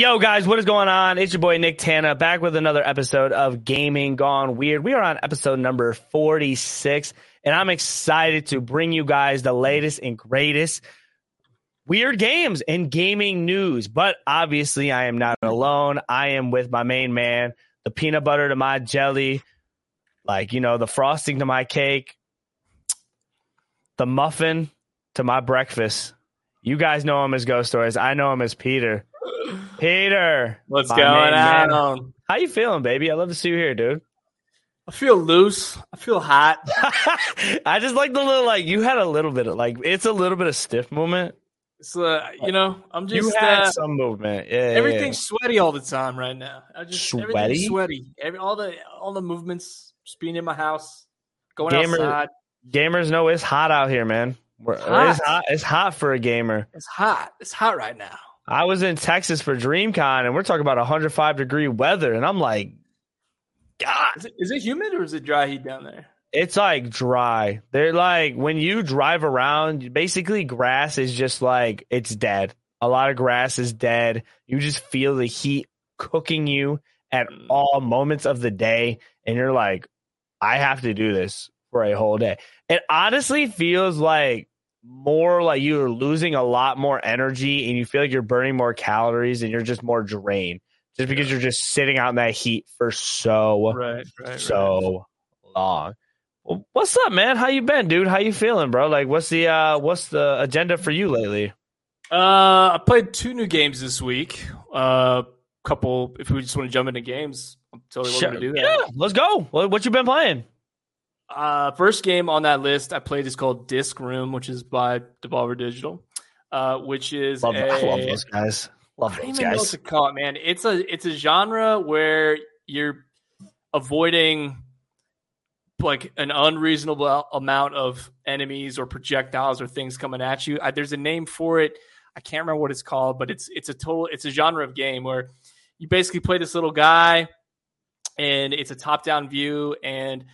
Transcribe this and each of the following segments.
Yo, guys, what is going on? It's your boy Nicktana back with another episode of Gaming Gone Weird. We are on episode number 46, and I'm excited to bring you guys the latest and greatest weird games and gaming news. But obviously, I am not alone. I am with my main man, the peanut butter to my jelly, like, you know, the frosting to my cake, the muffin to my breakfast. You guys know him as Ghost Stories. I know him as Pieter. Pieter, what's going main man. on? How you feeling, baby? I love to see you here, dude. I feel loose. I feel hot. I just like the little like you had a little bit of like it's a little bit of stiff movement. It's uh, you know, I'm just you had uh, some movement. Yeah, yeah, everything's sweaty all the time right now. I just Sweaty? sweaty. Every, all the all the movements, just being in my house, going Gamer- outside. Gamers know it's hot out here, man. We're, hot. It's hot. It's hot for a gamer. It's hot. It's hot right now. I was in Texas for DreamCon, and we're talking about 105 degree weather, and I'm like, God, Is it, is it humid or is it dry heat down there? it's like dry. They're like when you drive around, basically grass is just like it's dead. A lot of grass is dead. You just feel the heat cooking you at mm. all moments of the day, and you're like, I have to do this for a whole day. It honestly feels like more like you're losing a lot more energy and you feel like you're burning more calories and you're just more drained just because you're just sitting out in that heat for so Right, right, so long. Well, what's up, man? How you been, dude? How you feeling, bro? Like, what's the uh, what's the agenda for you lately? Uh, I played two new games this week. Uh, couple. If we just want to jump into games, I'm totally willing to do that. Yeah, let's go. What, what you been playing? Uh, first game on that list I played is called Disc Room, which is by Devolver Digital, uh, which is Love, a, I love those guys. Love those even know what guys. call it, man. It's a it's a genre where you're avoiding like an unreasonable amount of enemies or projectiles or things coming at you. I, there's a name for it. I can't remember what it's called, but it's it's a total it's a genre of game where you basically play this little guy, and it's a top down view and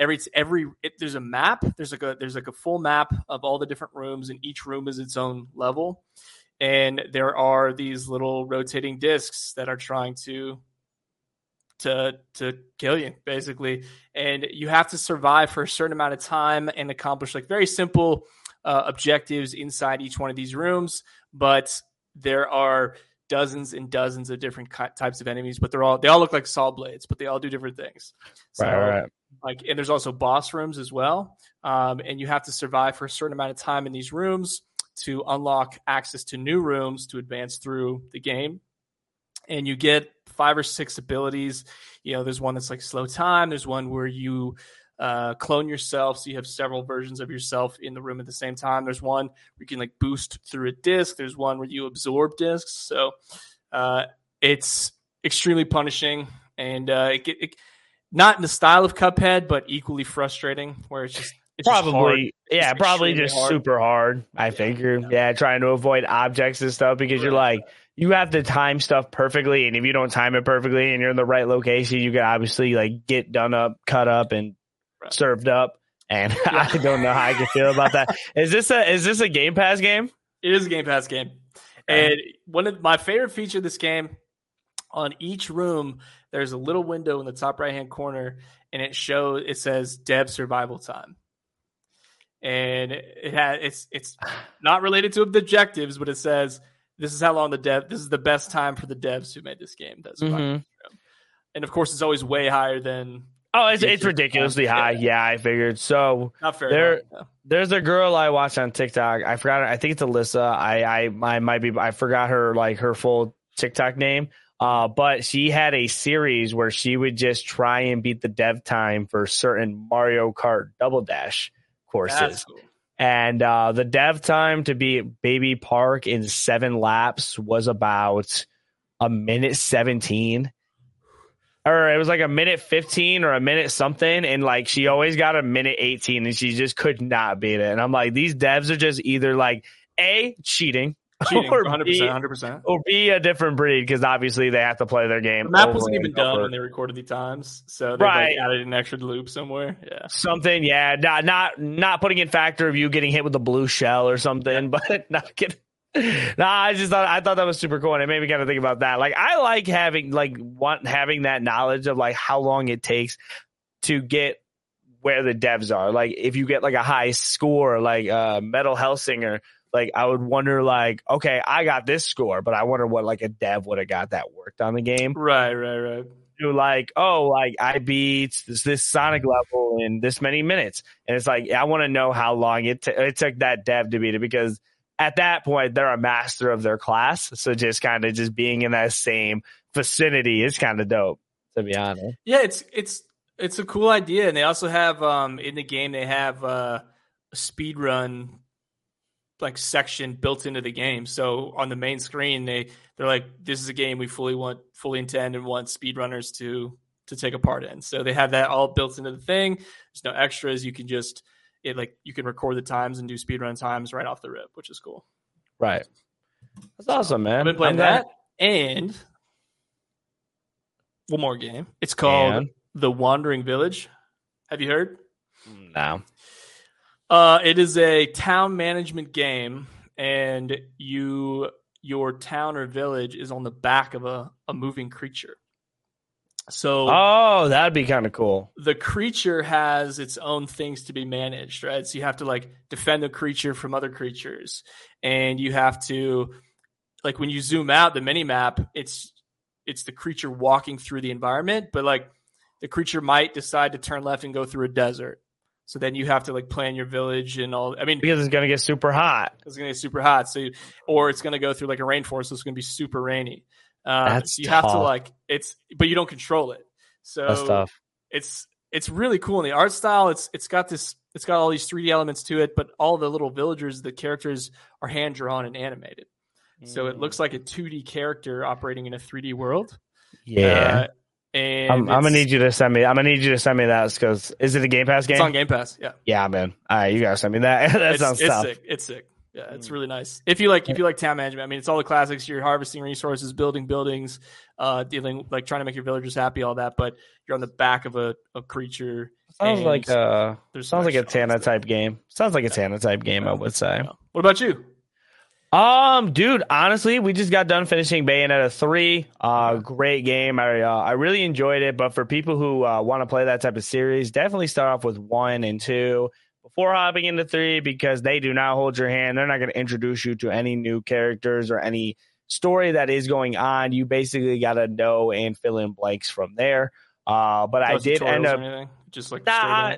every every it, there's a map there's like a there's like a full map of all the different rooms and each room is its own level. And there are these little rotating discs that are trying to to to kill you basically. And you have to survive for a certain amount of time and accomplish like very simple uh, objectives inside each one of these rooms. But there are dozens and dozens of different types of enemies but they're all they all look like saw blades but they all do different things. So Right, right. like and there's also boss rooms as well. Um, and you have to survive for a certain amount of time in these rooms to unlock access to new rooms to advance through the game. And you get five or six abilities. You know there's one that's like slow time. There's one where you uh, clone yourself so you have several versions of yourself in the room at the same time there's one where you can like boost through a disc there's one where you absorb discs so uh, it's extremely punishing and uh, it, it, not in the style of Cuphead, but equally frustrating. Where it's just it's just. Probably, yeah, It's probably just hard. super hard. I figure, yeah. trying to avoid objects and stuff because you're like you have to time stuff perfectly, and if you don't time it perfectly and you're in the right location, you can obviously like get done up, cut up, and Right. served up. And Yeah. I don't know how I can feel about that. Is this a is this a Game Pass game? It is a Game Pass game, and one of my favorite feature of this game. On each room, there's a little window in the top right hand corner, and it shows it says "Dev Survival Time," and it has it's it's not related to objectives, but it says this is how long the dev this is the best time for the devs who made this game. That's Mhm. and of course, it's always way higher than Oh, it's it's ridiculously high. Yeah, I figured. So. There- enough, there's a girl I watch on TikTok. I forgot. I think it's Alyssa. I I I might be. I forgot her like her full TikTok name. Uh, but she had a series where she would just try and beat the dev time for certain Mario Kart Double Dash courses. Cool. And uh, the dev time to beat Baby Park in seven laps was about a minute 17. Or it was like a minute 15 or a minute something. And like she always got a minute 18 and she just could not beat it. And I'm like, these devs are just either like A, cheating, Cheating, or 100%, B, 100%. or B, a different breed because obviously they have to play their game. The map wasn't even done over. when they recorded the times, so they Right. like added an extra loop somewhere. Yeah, Something, yeah, not not not putting in factor of you getting hit with a blue shell or something, but not getting nah, I just thought I thought that was super cool, and it made me kind of think about that. Like, I like having like want having that knowledge of like how long it takes to get where the devs are. Like, if you get like a high score, like uh, Metal Hellsinger, like I would wonder, like, okay, I got this score, but I wonder what like a dev would have got that worked on the game. Right, right, right. To like, oh, like I beat this, this Sonic level in this many minutes, and it's like I want to know how long it t- it took that dev to beat it because at that point they're a master of their class. So just kind of just being in that same vicinity is kind of dope, to be honest. Yeah, it's it's it's a cool idea, and they also have um in the game they have uh, a speed run like section built into the game. So on the main screen, they they're like, this is a game we fully want, fully intend, and want speedrunners to to take a part in. So they have that all built into the thing. There's no extras. You can just it like you can record the times and do speedrun times right off the rip, which is cool. Right. That's awesome, man. I've been playing I'm that and one more game. It's called And? The Wandering Village. Have you heard? No. Uh, it is a town management game, and you your town or village is on the back of a, a moving creature. So Oh, that'd be kind of cool. the creature has its own things to be managed, right? So you have to like defend the creature from other creatures, and you have to like when you zoom out the mini map, it's it's the creature walking through the environment, but like the creature might decide to turn left and go through a desert. So then you have to like plan your village and all. I mean, Because it's gonna get super hot. it's gonna get super hot. So, you, or it's gonna go through like a rainforest. So it's gonna be super rainy. Uh, That's you have to like it's, but you don't control it. So tough. it's it's really cool in the art style. It's it's got this it's got all these 3D elements to it, but all the little villagers, the characters are hand drawn and animated. So it looks like a 2D character operating in a 3D world. Yeah. Uh, and I'm, I'm gonna need you to send me. I'm gonna need you to send me that because is it a Game Pass game? It's on Game Pass. Yeah, yeah, man. All right, you gotta send me that. that it's, sounds it's tough. sick. It's sick. Yeah, it's really nice. If you like, if you like town management, I mean, it's all the classics. You're harvesting resources, building buildings, uh, dealing like trying to make your villagers happy, all that. But you're on the back of a, a creature. Sounds like a there's sounds like a Tana elements to it. type game. Sounds like a Tana type game. I would say. What about you? Um, dude, honestly, we just got done finishing Bayonetta three. Uh, great game. I uh, I really enjoyed it. But for people who uh, want to play that type of series, definitely start off with one and two before hopping into three because they do not hold your hand. They're not going to introduce you to any new characters or any story that is going on. You basically got to know and fill in blanks from there. Uh, but I did end up just like Nah?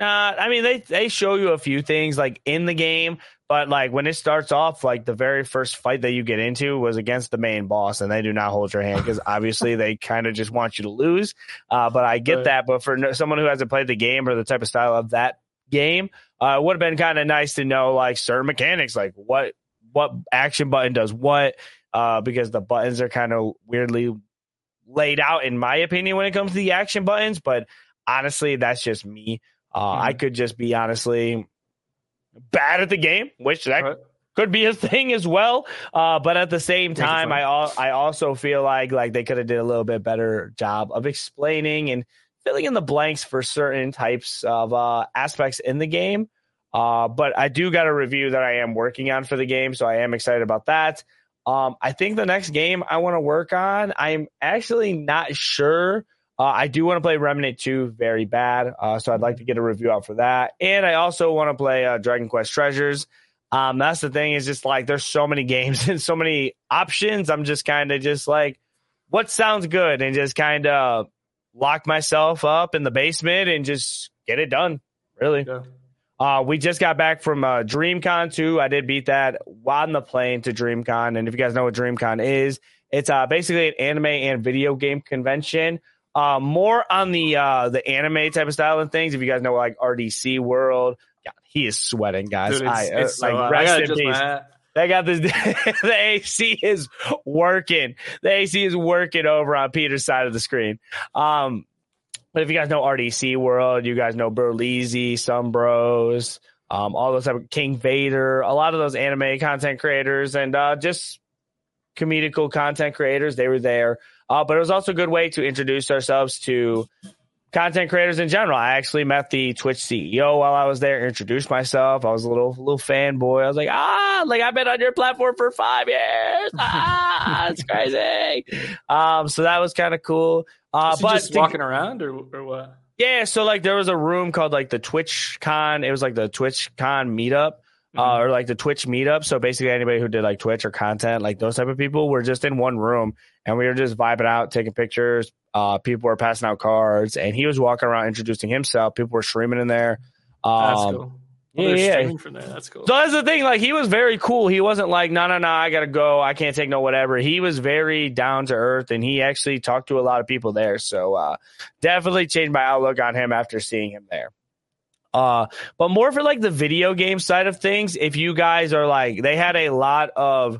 Nah, I mean they they show you a few things like in the game, but like when it starts off, like the very first fight that you get into was against the main boss, and they do not hold your hand because obviously they kind of just want you to lose. Uh, but I get Right. that. But for no, someone who hasn't played the game or the type of style of that game, uh, it would have been kind of nice to know like certain mechanics, like what what action button does what, uh, because the buttons are kind of weirdly laid out in my opinion when it comes to the action buttons. But honestly, that's just me. Uh, I could just be honestly bad at the game, which that Right. could be a thing as well. Uh, but at the same time. I al- I also feel like like they could have did a little bit better job of explaining and filling in the blanks for certain types of uh, aspects in the game. Uh, but I do got a review that I am working on for the game, so I am excited about that. Um, I think the next game I want to work on, I'm actually not sure. Uh, I do want to play Remnant 2 very bad, uh, so I'd like to get a review out for that. And I also want to play uh, Dragon Quest Treasures. Um, that's the thing is just like there's so many games and so many options. I'm just kind of just like, what sounds good, and just kind of lock myself up in the basement and just get it done. Really. Yeah. Uh, we just got back from uh, DreamCon 2. I did beat that on the plane to DreamCon. And if you guys know what DreamCon is, it's uh, basically an anime and video game convention. Uh, more on the uh, the anime type of style and things. If you guys know like RDC World, God, he is sweating, guys. Dude, it's, I, it's so like. I gotta in adjust my peace. They got this. the AC is working. The AC is working over on Pieter's side of the screen. Um, but if you guys know RDC World, you guys know Burleezy, Some Bros, um, all those type of King Vader, a lot of those anime content creators, and uh, just comedical content creators. They were there, uh, but it was also a good way to introduce ourselves to content creators in general. I actually met the Twitch CEO while I was there, introduced myself. I was a little little fanboy. I was like, ah, like I've been on your platform for five years. Ah, it's crazy. Um, so that was kind of cool. Uh, but just to- walking around or or what? yeah, so like there was a room called like the Twitch Con. It was like the Twitch Con meetup. Uh, Mhm. or like the Twitch meetup. So basically, anybody who did like Twitch or content, like those type of people, were just in one room and we were just vibing out, taking pictures. Uh, people were passing out cards, and he was walking around introducing himself. People were streaming in there. That's Um, cool. yeah, Well, yeah. streaming from there. That's cool. So that's the thing. Like he was very cool. He wasn't like, no, no, no, I gotta go. I can't take no whatever. He was very down to earth, and he actually talked to a lot of people there. So uh, definitely changed my outlook on him after seeing him there. Uh, but more for like the video game side of things. If you guys are like, they had a lot of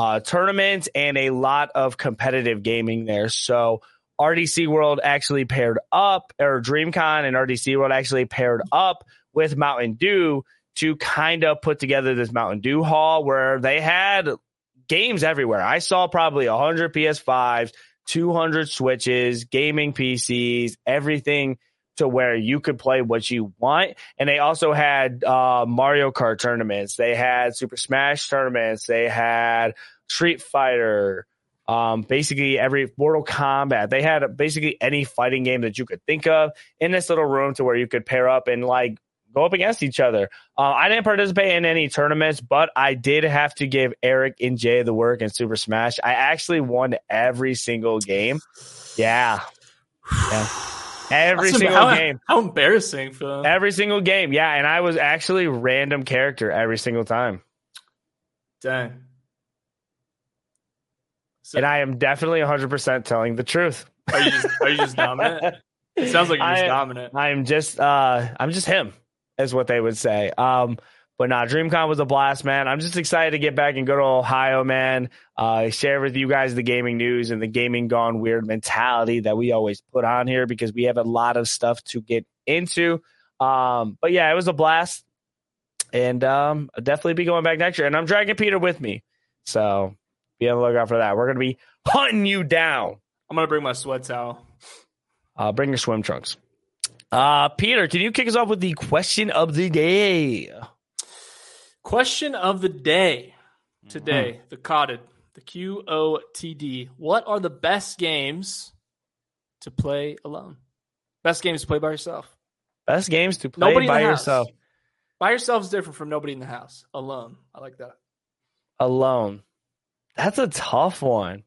uh, tournaments and a lot of competitive gaming there. So RDC World actually paired up, or DreamCon and RDC World actually paired up with Mountain Dew to kind of put together this Mountain Dew haul where they had games everywhere. I saw probably 100 PS5s, 200 Switches, gaming PCs, everything to where you could play what you want. And they also had uh, Mario Kart tournaments. They had Super Smash tournaments. They had Street Fighter. Um, basically every Mortal Kombat. They had basically any fighting game that you could think of in this little room to where you could pair up and like go up against each other. Uh, I didn't participate in any tournaments, but I did have to give Eric and Jay the work in Super Smash. I actually won every single game. Yeah, Yeah. every single how, game. How embarrassing for them. Every single game. Yeah, and I was actually random character every single time. Dang. So, And I am definitely 100% telling the truth. are you just are you just dominant? It sounds like you're just I- dominant. I'm just uh I'm just him, is what they would say. Um but nah, DreamCon was a blast, man. I'm just excited to get back and go to Ohio, man. Uh, share with you guys the gaming news and the gaming gone weird mentality that we always put on here because we have a lot of stuff to get into. Um, but yeah, it was a blast, and um, I'll definitely be going back next year. And I'm dragging Pieter with me, so be on the lookout for that. We're gonna be hunting you down. I'm gonna bring my sweat towel. Uh, bring your swim trunks. Uh, Pieter, can you kick us off with the question of the day? Question of the day today: Mm-hmm. the Cotted, the Q O T D. What are the best games to play alone? Best games to play by yourself. Best games to play Nobody by yourself By yourself is different from nobody in the house. Alone. I like that. alone. That's a tough one.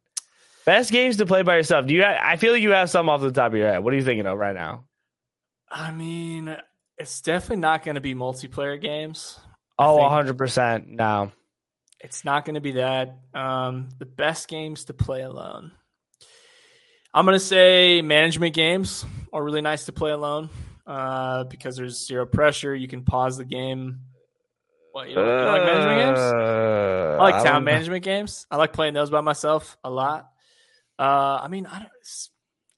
Best games to play by yourself. Do you? ha- I feel like you have some off the top of your head. What are you thinking of right now? I mean, it's definitely not going to be multiplayer games. I Oh, 100 percent. No. It's not going to be that. Um, the best games to play alone. I'm going to say management games are really nice to play alone uh, because there's zero pressure. You can pause the game. What, you, don't, you like management games? Uh, I like town don't- management games. I like playing those by myself a lot. Uh, I mean, I don't.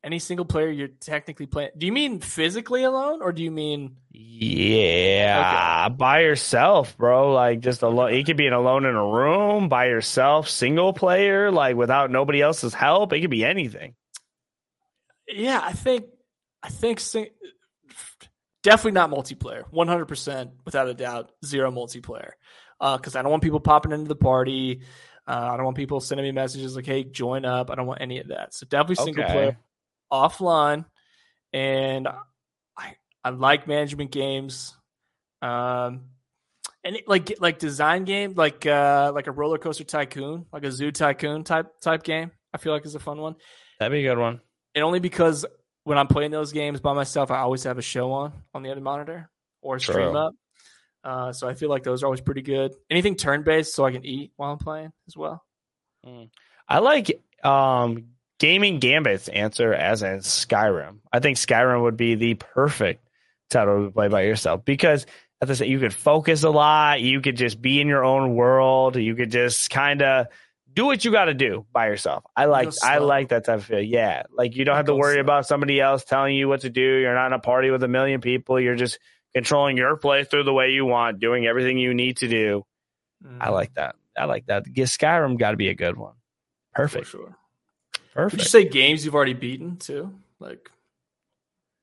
Any single player you're technically playing. Do you mean physically alone, or do you mean Yeah, by yourself, bro. Like just alone. It could be an alone in a room by yourself, single player, like without nobody else's help. It could be anything. Yeah, I think I think sing- definitely not multiplayer. One hundred percent, without a doubt, zero multiplayer. Because I don't want people popping into the party. Uh, I don't want people sending me messages like, "Hey, join up." I don't want any of that. So definitely single Okay. player, offline, and I I like management games. Um, and it, like like design game, like uh like a roller coaster tycoon, like a zoo tycoon type type game. I feel like is a fun one That'd be a good one. and only because when I'm playing those games by myself, I always have a show on on the other monitor or stream True. up. Uh, so I feel like those are always pretty good. Anything turn based, so I can eat while I'm playing as well. I like um gaming gambit's answer as in Skyrim. I think Skyrim would be the perfect title to play by yourself because at the same you could focus a lot, you could just be in your own world, you could just kind of do what you got to do by yourself. I like I like that type of feel. Yeah, like you don't have to worry about somebody else telling you what to do. You're not in a party with a million people. You're just controlling your playthrough the way you want, doing everything you need to do. I Mm, like that. I like that. Skyrim got to be a good one. Perfect. For Perfect. Would you say games you've already beaten too? Like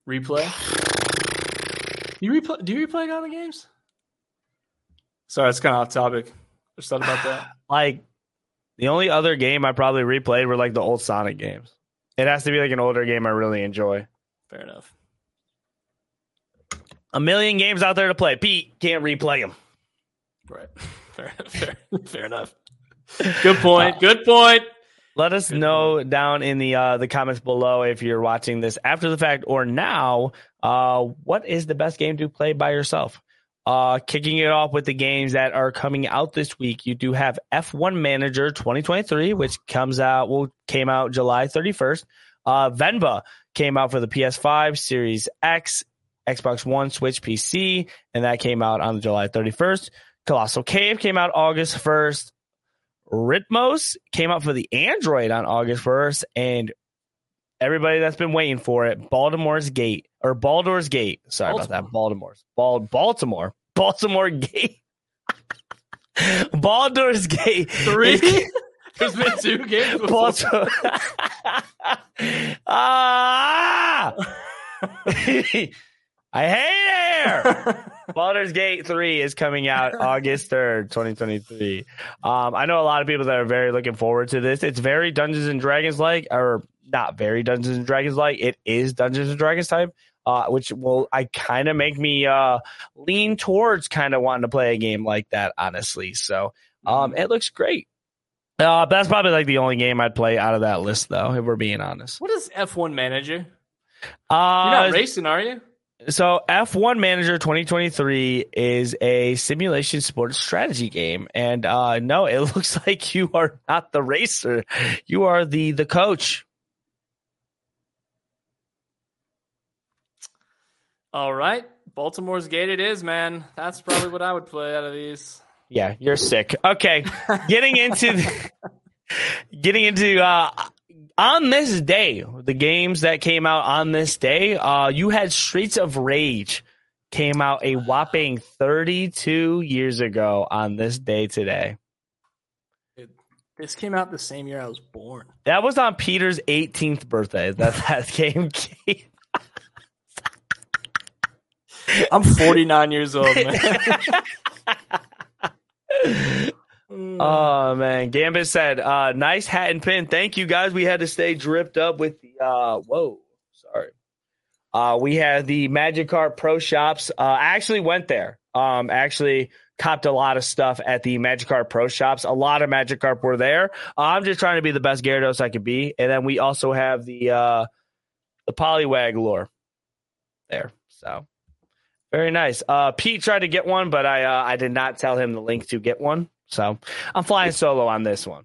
replay? You replay? Do you replay of the games? Sorry, it's kind of off topic. Just thought about that. Like the only other game I probably replayed were like the old Sonic games. It has to be like an older game I really enjoy. Fair enough. A million games out there to play. Pete can't replay them. Right. Fair, fair, fair enough. Good point. Good point. Let us Good know down in the uh, the comments below if you're watching this after the fact or now. Uh, what is the best game to play by yourself? Uh, kicking it off with the games that are coming out this week. You do have F1 Manager 2023, which comes out well came out July 31st. Uh, Venba came out for the PS5, Series X, Xbox One, Switch, PC, and that came out on July 31st. Colossal Cave came out August 1st. Rhythmos came out for the Android on August 1st, and everybody that's been waiting for it, Baltimore's Gate or Baldur's Gate. Sorry about that. Baltimore's Bald Baltimore. Baltimore Gate. Baldur's Gate. Three. There's been two games. Before. Baltimore. ah! I hate air. Baldur's Gate 3 is coming out August 3rd, 2023. Um, I know a lot of people that are very looking forward to this. It's very Dungeons and Dragons like, or not very Dungeons and Dragons like. It is Dungeons and Dragons type, uh, which will I kind of make me uh, lean towards kind of wanting to play a game like that, honestly. So um, it looks great. Uh, that's probably like the only game I'd play out of that list, though, if we're being honest. What is F1 Manager? Uh, You're not racing, are you? So F1 Manager 2023 is a simulation sports strategy game. And uh no, it looks like you are not the racer. You are the the coach. All right. Baltimore's Gate it is, man. That's probably what I would play out of these. Yeah, you're sick. Okay. getting into the, getting into uh on this day, the games that came out on this day, uh you had Streets of Rage came out a whopping 32 years ago on this day today. This came out the same year I was born. That was on Pieter's 18th birthday that that game came. I'm 49 years old, man. Oh man, Gambit said, uh, "Nice hat and pin. Thank you guys. We had to stay dripped up with the uh, whoa, sorry. Uh, we had the Magikarp Pro Shops. Uh, I actually went there. Um, actually copped a lot of stuff at the Magikarp Pro Shops. A lot of Magikarp were there. I'm just trying to be the best Gyarados I could be, and then we also have the uh, the Poliwag lore there. So very nice. Uh, Pete tried to get one, but I uh, I did not tell him the link to get one. So I'm flying solo on this one.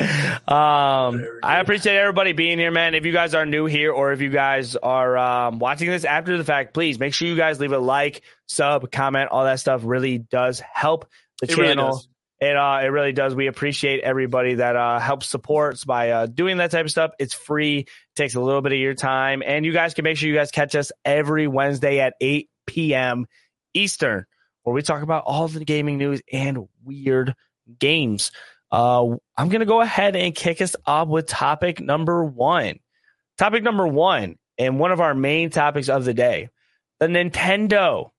Um, I appreciate everybody being here, man. If you guys are new here or if you guys are um, watching this after the fact, please make sure you guys leave a like, sub, comment. All that stuff really does help the It channel. does. It uh, it really does. We appreciate everybody that uh, helps supports by uh, doing that type of stuff. It's free, takes a little bit of your time, and you guys can make sure you guys catch us every Wednesday at 8 p.m. Eastern, where we talk about all the gaming news and weird games. Uh, I'm gonna go ahead and kick us off with topic number one. Topic number one, and one of our main topics of the day: the Nintendo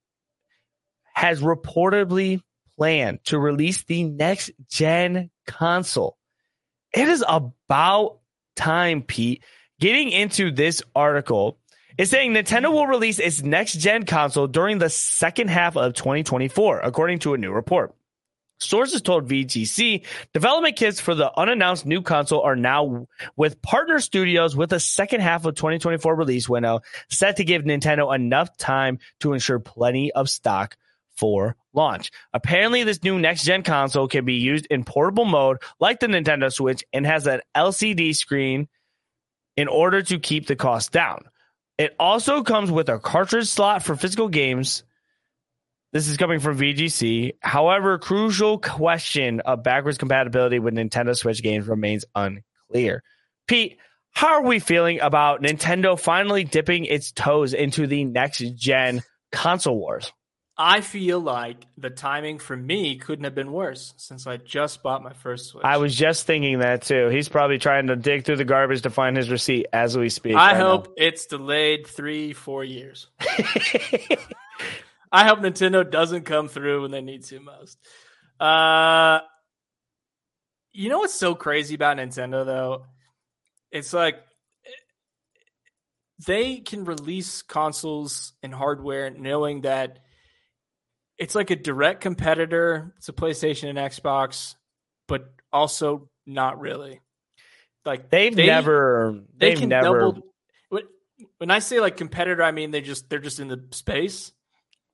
has reportedly planned to release the next gen console. It is about time, Pete. Getting into this article, it's saying Nintendo will release its next gen console during the second half of 2024, according to a new report. Sources told VGC development kits for the unannounced new console are now with partner studios with a second half of 2024 release window set to give Nintendo enough time to ensure plenty of stock for launch. Apparently, this new next gen console can be used in portable mode like the Nintendo Switch and has an LCD screen in order to keep the cost down. It also comes with a cartridge slot for physical games. This is coming from VGC. However, crucial question of backwards compatibility with Nintendo Switch games remains unclear. Pete, how are we feeling about Nintendo finally dipping its toes into the next gen console wars? I feel like the timing for me couldn't have been worse since I just bought my first Switch. I was just thinking that too. He's probably trying to dig through the garbage to find his receipt as we speak. I right hope it's delayed three, four years. I hope Nintendo doesn't come through when they need to most. Uh, you know what's so crazy about Nintendo though? It's like they can release consoles and hardware knowing that it's like a direct competitor to PlayStation and Xbox, but also not really. Like they've they- never, they they've can never, double. When, I say like competitor, I mean they just they're just in the space.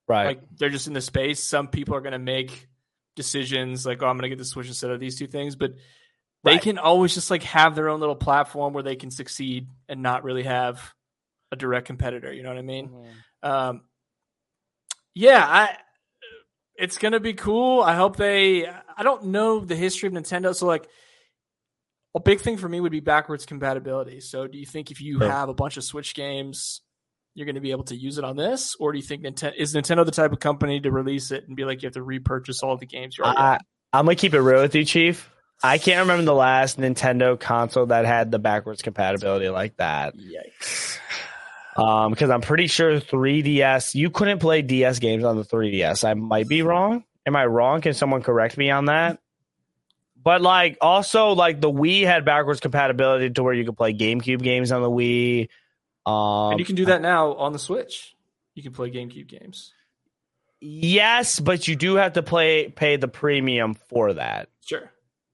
right? Like they're just in the space. Some people are going to make decisions like, oh, I'm going to get the Switch instead of these two things, but they Right. can always just like have their own little platform where they can succeed and not really have a direct competitor. You know what I mean? Um, yeah, I. It's gonna be cool. I hope they. I don't know the history of Nintendo, so like, a big thing for me would be backwards compatibility. So, do you think if you Sure. have a bunch of Switch games, you're going to be able to use it on this, or do you think Nintendo is Nintendo the type of company to release it and be like you have to repurchase all the games you already? I, I'm gonna keep it real with you, Chief. I can't remember the last Nintendo console that had the backwards compatibility like that. Yikes! Um, because I'm pretty sure 3DS, you couldn't play DS games on the 3DS. I might be wrong. Am I wrong? Can someone correct me on that? But like, also like the Wii had backwards compatibility to where you could play GameCube games on the Wii. Um, and you can do that now on the Switch. You can play GameCube games. yes, but you do have to play pay the premium for that. Sure.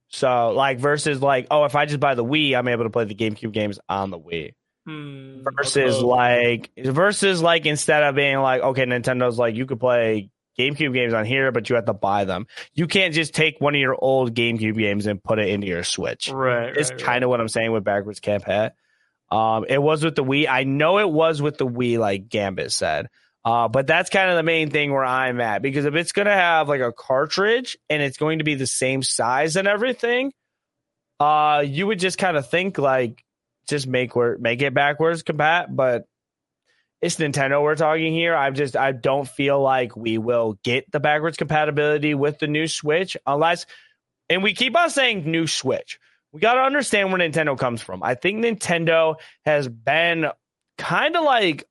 So like versus like, oh, if I just buy the Wii, I'm able to play the GameCube games on the Wii. Hmm, versus okay. like versus like instead of being like okay nintendo's like you could play gamecube games on here but you have to buy them. You can't just take one of your old gamecube games and put it into your switch. Right, it's right, kind of what i'm saying with backwards camp um it was with the wii. I know it was with the wii like gambit said. Uh, but that's kind of the main thing where I'm at because if it's going to have like a cartridge and it's going to be the same size and everything, uh, you would just kind of think like just make where make it backwards compat, but it's Nintendo we're talking here. I just I don't feel like we will get the backwards compatibility with the new Switch unless and we keep on saying new Switch. We got to understand where Nintendo comes from. I think Nintendo has been kind of like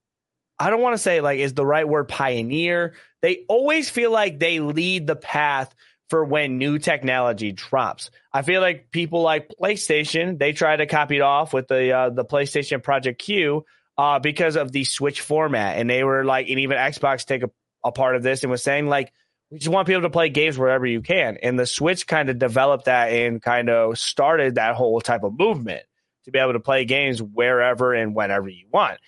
I don't want to say like is the right word pioneer. They always feel like they lead the path for when new technology drops. I feel like people like PlayStation, they try to copy it off with the uh, the PlayStation Project Q uh, because of the Switch format, and they were like, and even Xbox take a, a part of this and was saying like, we just want people to play games wherever you can, and the Switch kind of developed that and kind of started that whole type of movement to be able to play games wherever and whenever you want.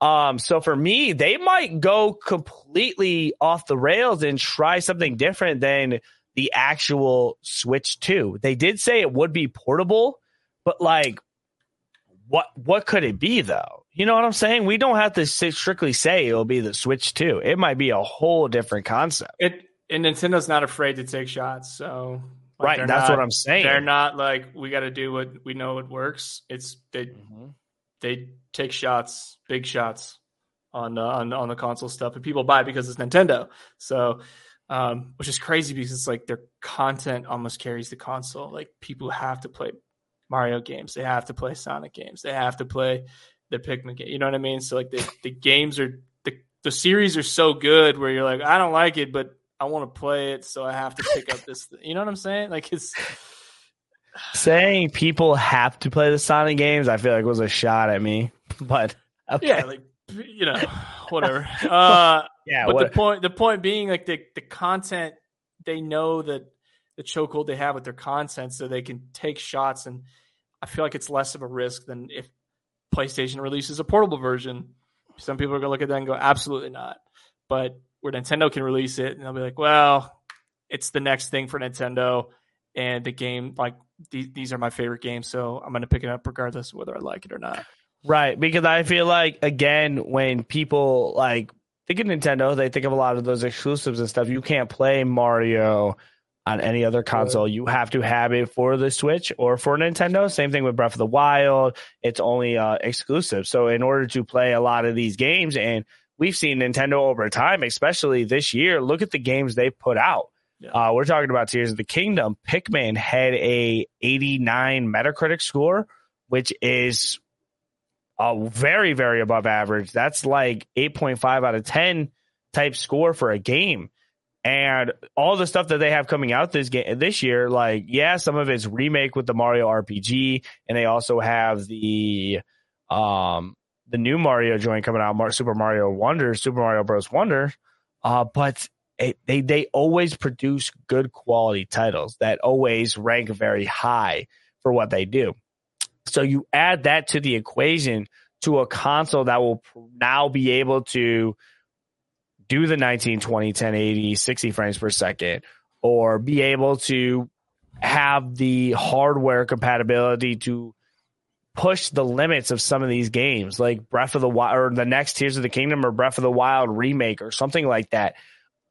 Um, so for me, they might go completely off the rails and try something different than the actual Switch 2. They did say it would be portable, but like what what could it be though? You know what I'm saying? We don't have to strictly say it'll be the Switch 2. It might be a whole different concept. It and Nintendo's not afraid to take shots, so like, right, that's not- what I'm saying. They're not like we got to do what we know it works. It's they Mhm. they take shots, big shots on uh, on on the console stuff, and people buy it because it's Nintendo. So, um, which is crazy because it's like their content almost carries the console. Like people have to play Mario games, they have to play Sonic games, they have to play the Pikmin game. You know what I mean? So like the the games are the the series are so good where you're like, I don't like it, but I want to play it, so I have to pick up this. You know what I'm saying? Like it's Saying people have to play the Sonic games, I feel like was a shot at me. But okay. yeah, like you know, whatever. Uh, yeah, but what- the point the point being like the the content they know that the chokehold they have with their content so they can take shots and I feel like it's less of a risk than if PlayStation releases a portable version. Some people are gonna look at that and go, absolutely not. But where Nintendo can release it and they'll be like, well, it's the next thing for Nintendo and the game like these, these are my favorite games, so I'm gonna pick it up regardless of whether I like it or not. Right, because I feel like again, when people like think of Nintendo, they think of a lot of those exclusives and stuff. You can't play Mario on any other console. You have to have it for the Switch or for Nintendo. Same thing with Breath of the Wild. It's only uh, exclusive. So in order to play a lot of these games and we've seen Nintendo over time, especially this year. Look at the games they put out. Yeah. Uh, we're talking about Tears of the Kingdom. Pikmin had a 89 Metacritic score, which is a very, very above average. That's like 8.5 out of 10 type score for a game. And all the stuff that they have coming out this game this year, like yeah, some of it's remake with the Mario RPG, and they also have the um the new Mario joint coming out, Super Mario Wonder, Super Mario Bros. Wonder. Uh, but it, they they always produce good quality titles that always rank very high for what they do. So you add that to the equation to a console that will now be able to do the 1920 1080 60 frames per second or be able to have the hardware compatibility to push the limits of some of these games like breath of the wild or the next tears of the kingdom or breath of the wild remake or something like that.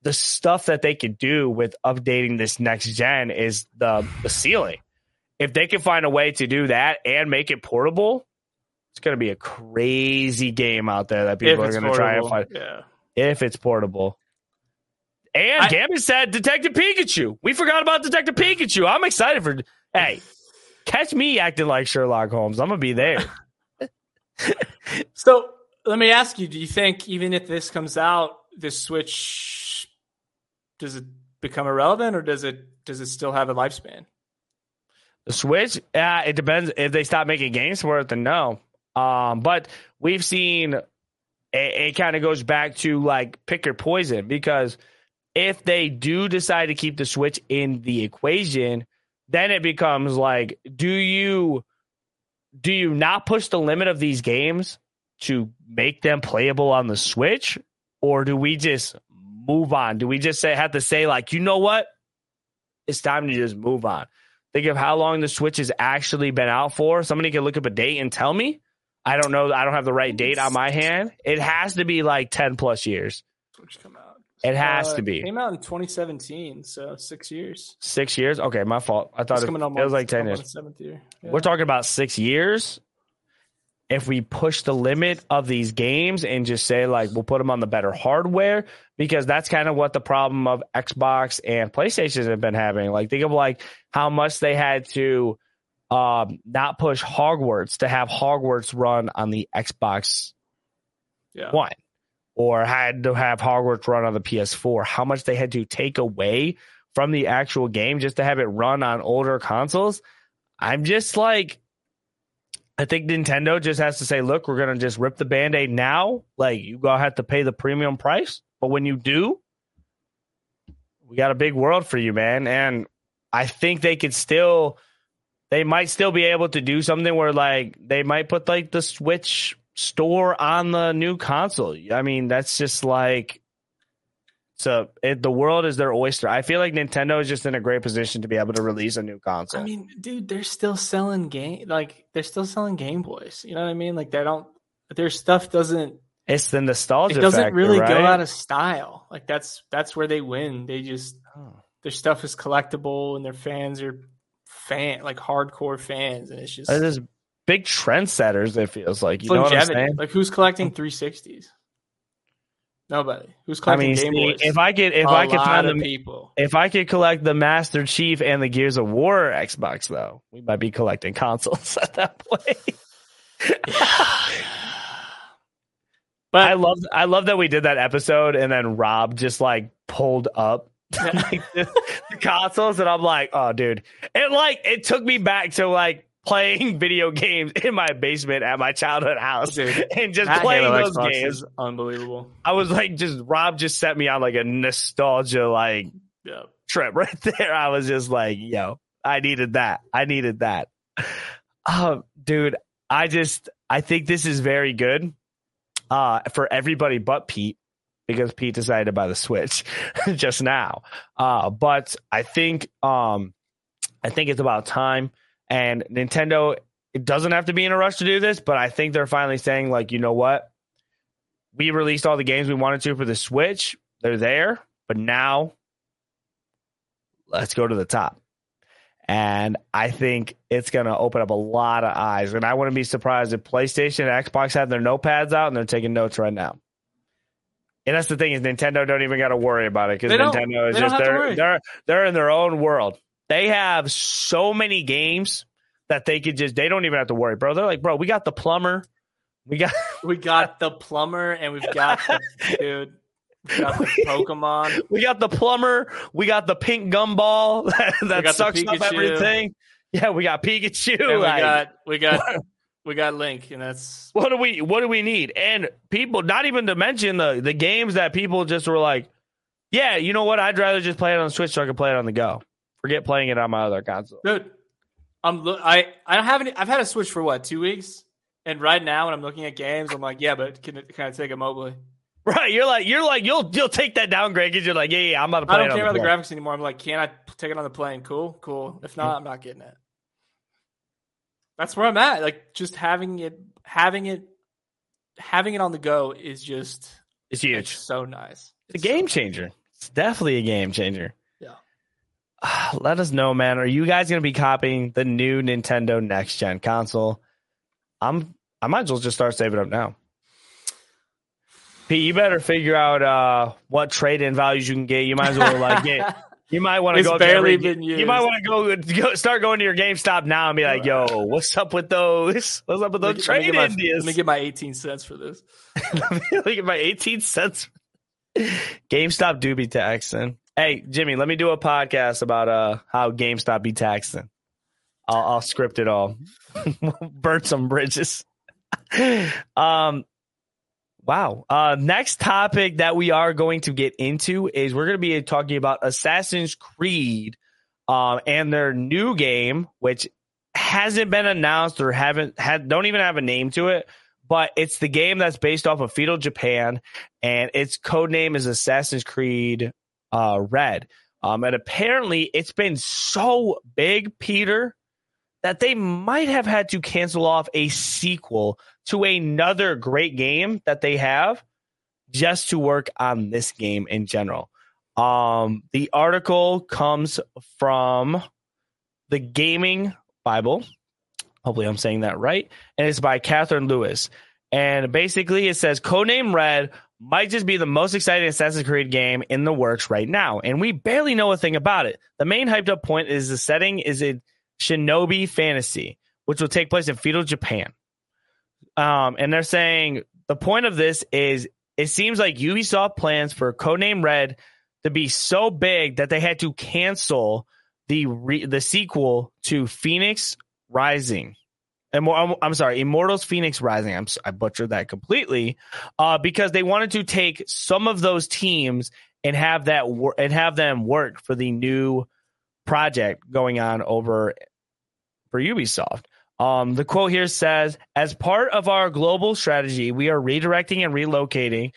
The stuff that they could do with updating this next gen is the the ceiling if they can find a way to do that and make it portable it's going to be a crazy game out there that people If are going to try and find Yeah. if it's portable. And I- Gambit said Detective Pikachu. We forgot about Detective Pikachu. I'm excited for. Hey, catch me acting like Sherlock Holmes. I'm gonna be there. So let me ask you: Do you think even if this comes out, this Switch does it become irrelevant, or does it does it still have a lifespan? The Switch, uh, it depends if they stop making games for it. Then no. Um, but we've seen it, it kind of goes back to like pick your poison because if they do decide to keep the Switch in the equation, then it becomes like, do you do you not push the limit of these games to make them playable on the Switch, or do we just move on? Do we just say have to say like, you know what? It's time to just move on. Think of how long the Switch has actually been out for. Somebody can look up a date and tell me. I don't know. I don't have the right date on my hand. It has to be like ten plus years. Switch come out. It has Uh, to be Came out in 2017, so six years. six years. Okay, my fault. I thought It's it, coming it was like ten on years. Seventh year. Yeah. We're talking about six years. If we push the limit of these games and just say like we'll put them on the better hardware, because that's kind of what the problem of Xbox and PlayStation have been having. Like think of like how much they had to um, not push Hogwarts to have Hogwarts run on the Xbox yeah. One, or had to have Hogwarts run on the PS4. How much they had to take away from the actual game just to have it run on older consoles. I'm just like, I think Nintendo just has to say, look, we're to just rip the band aid now. Like, you to have to pay the premium price. But when you do, we got a big world for you, man. And I think they could still, they might still be able to do something where, like, they might put, like, the Switch store on the new console. I mean, that's just like, so it, the world is their oyster. I feel like Nintendo is just in a great position to be able to release a new console. I mean, dude, they're still selling game like they're still selling Game Boys. You know what I mean? Like they don't their stuff doesn't it's the nostalgia. it doesn't factor, really right? go out of style. Like that's that's where they win. They just Oh. their stuff is collectible and their fans are fan like hardcore fans and it's just They're big trendsetters. It feels like you know what I'm saying. Like who's collecting 360s? Nobody. Who's collecting I mean, Game see, Boys? if I could, if A I could find of them, people. if I could collect the Master Chief and the Gears of War Xbox, though, we might be collecting consoles at that point. But I love, I love that we did that episode, and then Rob just like pulled up like the, the consoles, and I'm like, oh, dude, it like it took me back to like playing video games in my basement at my childhood house, Dude, and just playing those Xbox games. unbelievable. I was like, just Rob just set me on like a nostalgia like Yeah. trip right there. I was just like, yo, I needed that. I needed that. Um, dude, I just I think this is very good uh for everybody but Pete because Pete decided to buy the Switch just now. Uh but I think um I think it's about time and Nintendo it doesn't have to be in a rush to do this, but I think they're finally saying like, you know what? We released all the games we wanted to for the Switch. They're there, but now let's go to the top. And I think it's going to open up a lot of eyes. And I wouldn't be surprised if PlayStation and Xbox have their notepads out and they're taking notes right now. And that's the thing is Nintendo don't even got to worry about it because Nintendo is just they're they're they're in their own world. They have so many games that they could just they don't even have to worry, bro. They're like, bro, we got the plumber, we got We got the plumber and we've got the dude. We got the Pokemon. we got the plumber, we got the pink gumball that, that sucks up everything. Yeah, we got Pikachu. And we like- got we got we got Link, and that's What do we what do we need? And people not even to mention the the games that people just were like, yeah, you know what? I'd rather just play it on Switch so I can play it on the go. Forget playing it on my other console. dude. I'm lo- I I haven't I've had a Switch for what two weeks, and right now when I'm looking at games, I'm like, yeah, but can it, can I take it mobily? Right? You're like you're like you'll you'll take that downgrade because you're like, yeah, yeah, I'm not. I don't it on care about the plane. graphics anymore. I'm like, can I take it on the plane? Cool, cool. If not, I'm not getting it. That's where I'm at. Like just having it, having it, having it on the go is just It's it's huge. so nice. It's a game changer. It's definitely a game changer. Let us know, man. Are you guys gonna be copying the new Nintendo next gen console? I'm I might as well just start saving up now. Pete, you better figure out uh, what trade in values you can get. You might as well like get You might want to go. barely to every- been You might want to go, go start going to your GameStop now and be like, "Yo, what's up with those? What's up with Let me those get- trade get my- Let me get my 18 cents for this. Look at my 18 cents. GameStop do be taxing. Hey, Jimmy, let me do a podcast about uh how GameStop be taxing. I'll, I'll script it all. Burn some bridges. um, wow. Uh, next topic that we are going to get into is we're going to be talking about Assassin's Creed, um, and their new game, which hasn't been announced or haven't had don't even have a name to it but it's the game that's based off of feudal Japan, and its code name is Assassin's Creed uh, Red. Um, and apparently, it's been so big, Pieter, that they might have had to cancel off a sequel to another great game that they have just to work on this game in general. Um, the article comes from the Gaming Bible. Hopefully, I'm saying that right. And it's by Catherine Lewis. And basically, it says Codename Red might just be the most exciting Assassin's Creed game in the works right now. And we barely know a thing about it. The main hyped up point is the setting is a shinobi fantasy, which will take place in feudal Japan. Um, and they're saying the point of this is it seems like Ubisoft plans for Codename Red to be so big that they had to cancel the re- the sequel to Fenyx Rising. Immor- I'm, I'm sorry, Immortals Fenyx Rising. I'm I butchered that completely, uh, because they wanted to take some of those teams and have that wor- and have them work for the new project going on over for Ubisoft. Um, the quote here says, "As part of our global strategy, we are redirecting and relocating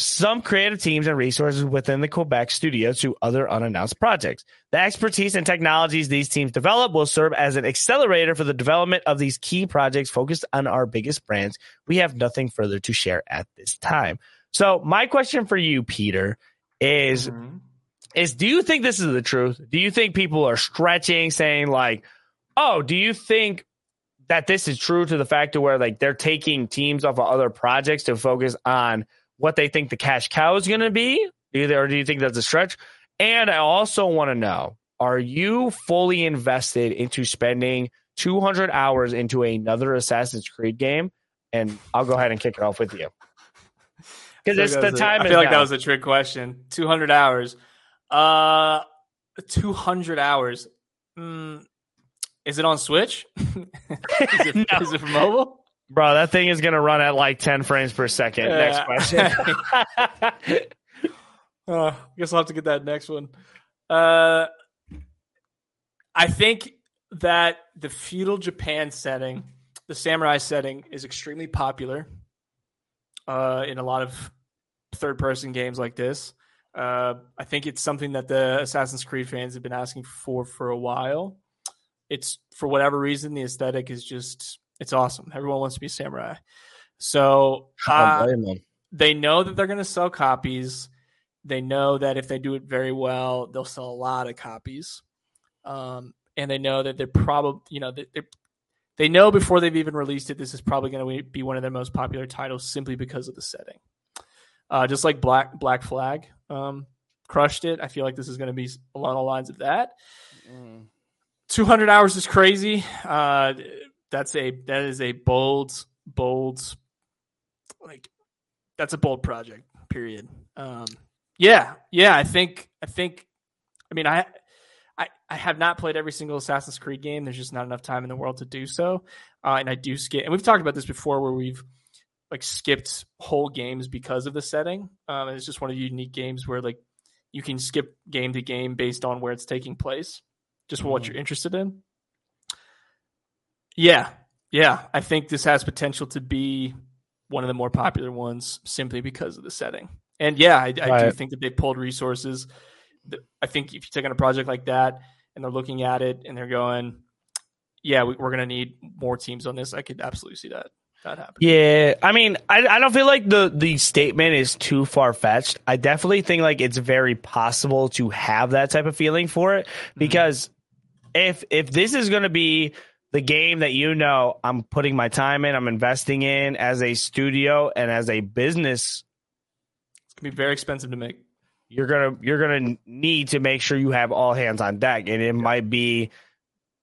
some creative teams and resources within the Quebec studio to other unannounced projects. The expertise and technologies these teams develop will serve as an accelerator for the development of these key projects focused on our biggest brands. We have nothing further to share at this time. So, my question for you, Pieter, is Mhm. is do you think this is the truth? Do you think people are stretching, saying like, "Oh, do you think that this is true to the fact to where like they're taking teams off of other projects to focus on what they think the cash cow is going to be? Either or do you think that's a stretch? And I also want to know: Are you fully invested into spending 200 hours into another Assassin's Creed game? And I'll go ahead and kick it off with you because it's the like that was a- time. I feel like that was a trick question. 200 hours. Uh, 200 hours. Mm, is it on Switch? is, it, No. is it for mobile? Bro, that thing is gonna run at like 10 frames per second. Next question. Uh, I guess I'll have to get that next one. Uh, I think that the feudal Japan setting, the samurai setting, is extremely popular uh, in a lot of third person games like this. Uh, I think it's something that the Assassin's Creed fans have been asking for for a while. It's for whatever reason, the aesthetic is just it's awesome. Everyone wants to be a samurai. So uh, Don't blame them. they know that they're going to sell copies. They know that if they do it very well, they'll sell a lot of copies. Um, and they know that they're probably, you know, they they they know before they've even released it, this is probably going to be one of their most popular titles simply because of the setting. uh, just like Black Black Flag um, crushed it. I feel like this is going to be along the lines of that. Mm. 200 hours is crazy. Uh, that's a that is a bold bold like that's a bold project. Period. Um, yeah, yeah. I think I think. I mean, I I, I have not played every single Assassin's Creed game. There's just not enough time in the world to do so. Uh, and I do skip, and we've talked about this before, where we've like skipped whole games because of the setting. Um, it's just one of the unique games where like you can skip game to game based on where it's taking place, just mm-hmm. what you're interested in. Yeah, yeah, I think this has potential to be one of the more popular ones simply because of the setting. And yeah, I, I right. do think that they pulled resources I think if you take on a project like that and they're looking at it and they're going, yeah, we, are going to need more teams on this, I could absolutely see that. That happen. Yeah, I mean, I, I don't feel like the the statement is too far fetched. I definitely think like it's very possible to have that type of feeling for it mm-hmm. because mm-hmm. if if this is going to be the game that you know I'm putting my time in, I'm investing in as a studio and as a business, it's gonna be very expensive to make you're gonna you're gonna need to make sure you have all hands on deck, and it yeah. might be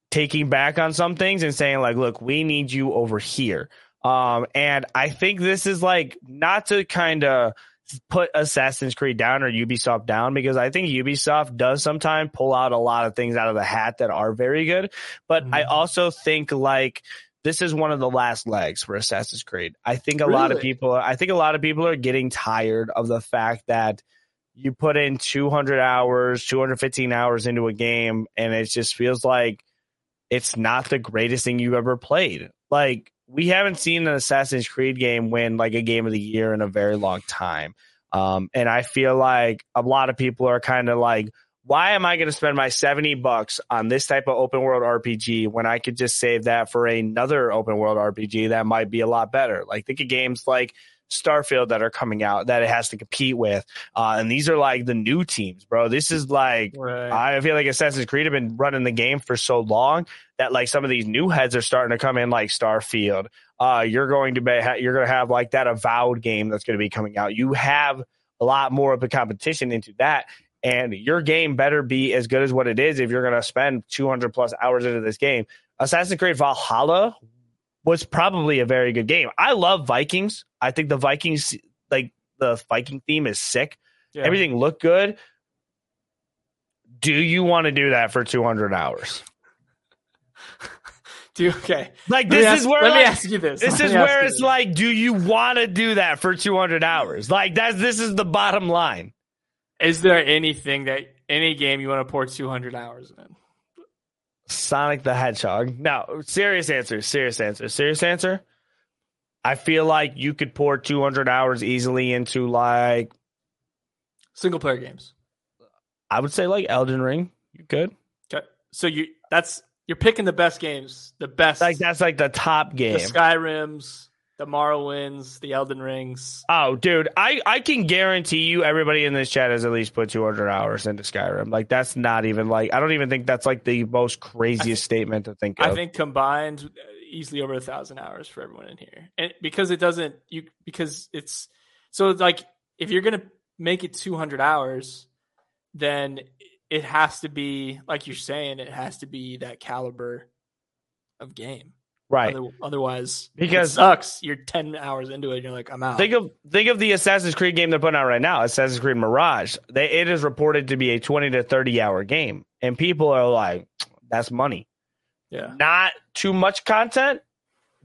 taking back on some things and saying like, look, we need you over here. Um, and I think this is like not to kind of put Assassin's Creed down or Ubisoft down because I think Ubisoft does sometimes pull out a lot of things out of the hat that are very good. But mm-hmm. I also think like this is one of the last legs for Assassin's Creed. I think a really? lot of people I think a lot of people are getting tired of the fact that you put in 200 hours, 215 hours into a game, and it just feels like it's not the greatest thing you've ever played. Like, we haven't seen an Assassin's Creed game win like a game of the year in a very long time. Um, and I feel like a lot of people are kind of like, why am I going to spend my 70 bucks on this type of open world RPG when I could just save that for another open world RPG that might be a lot better? Like, think of games like Starfield that are coming out that it has to compete with. Uh, and these are like the new teams, bro. This is like, right. I feel like Assassin's Creed have been running the game for so long that like some of these new heads are starting to come in like Starfield. Uh, you're going to be, you're going to have like that Avowed game that's going to be coming out. You have a lot more of the competition into that. And your game better be as good as what it is if you're going to spend 200 plus hours into this game. Assassin's Creed Valhalla was probably a very good game. I love Vikings. I think the Vikings, like the Viking theme, is sick. Yeah. Everything looked good. Do you want to do that for 200 hours? do okay. Like this ask, is where let like, me ask you this. This let is where it's this. like, do you want to do that for 200 hours? Like that's this is the bottom line. Is there anything that any game you want to pour 200 hours in? Sonic the Hedgehog. No, serious answer. Serious answer. Serious answer. I feel like you could pour 200 hours easily into like single player games. I would say like Elden Ring. You could. Okay. So you that's you're picking the best games, the best. Like that's like the top game. The Skyrims, the Morrowinds, the Elden Rings. Oh, dude, I I can guarantee you everybody in this chat has at least put 200 hours into Skyrim. Like that's not even like I don't even think that's like the most craziest statement to think of. I think combined easily over a thousand hours for everyone in here, and because it doesn't you because it's so like if you're gonna make it 200 hours, then it has to be like you're saying it has to be that caliber of game. Right. Other, otherwise, because sucks. You're ten hours into it. and You're like, I'm out. Think of think of the Assassin's Creed game they're putting out right now, Assassin's Creed Mirage. They it is reported to be a 20 to 30 hour game, and people are like, that's money. Yeah. Not too much content,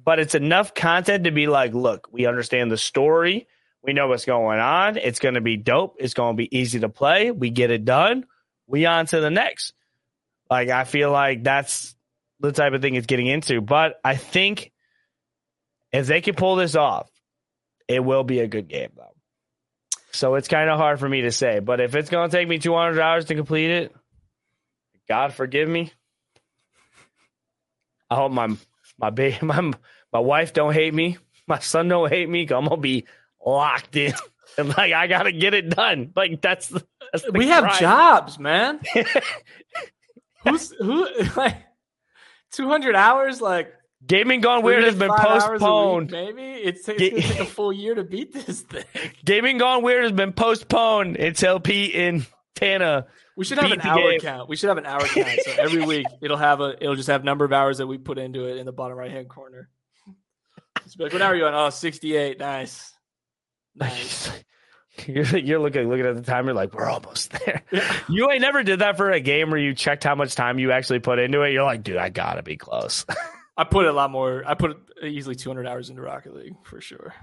but it's enough content to be like, look, we understand the story. We know what's going on. It's going to be dope. It's going to be easy to play. We get it done. We on to the next. Like I feel like that's the type of thing it's getting into. But I think if they can pull this off, it will be a good game, though. So it's kind of hard for me to say. But if it's going to take me 200 hours to complete it, God forgive me. I hope my my baby, my my wife don't hate me. My son don't hate me. I'm gonna be locked in, and like I gotta get it done. Like that's, that's we have jobs, man. Who's who? Like 200 hours like Gaming Gone Weird has been postponed. Maybe it's, it's to take a full year to beat this thing. Gaming Gone Weird has been postponed until Pete and Tana. We should have an hour game. count. We should have an hour count. So every week it'll have a it'll just have number of hours that we put into it in the bottom right hand corner. Just like, what hour are you on? Oh, 68. Nice. Nice. You're, you're looking looking at the timer like we're almost there. Yeah. You ain't never did that for a game where you checked how much time you actually put into it. You're like, dude, I gotta be close. I put a lot more. I put easily 200 hours into Rocket League for sure.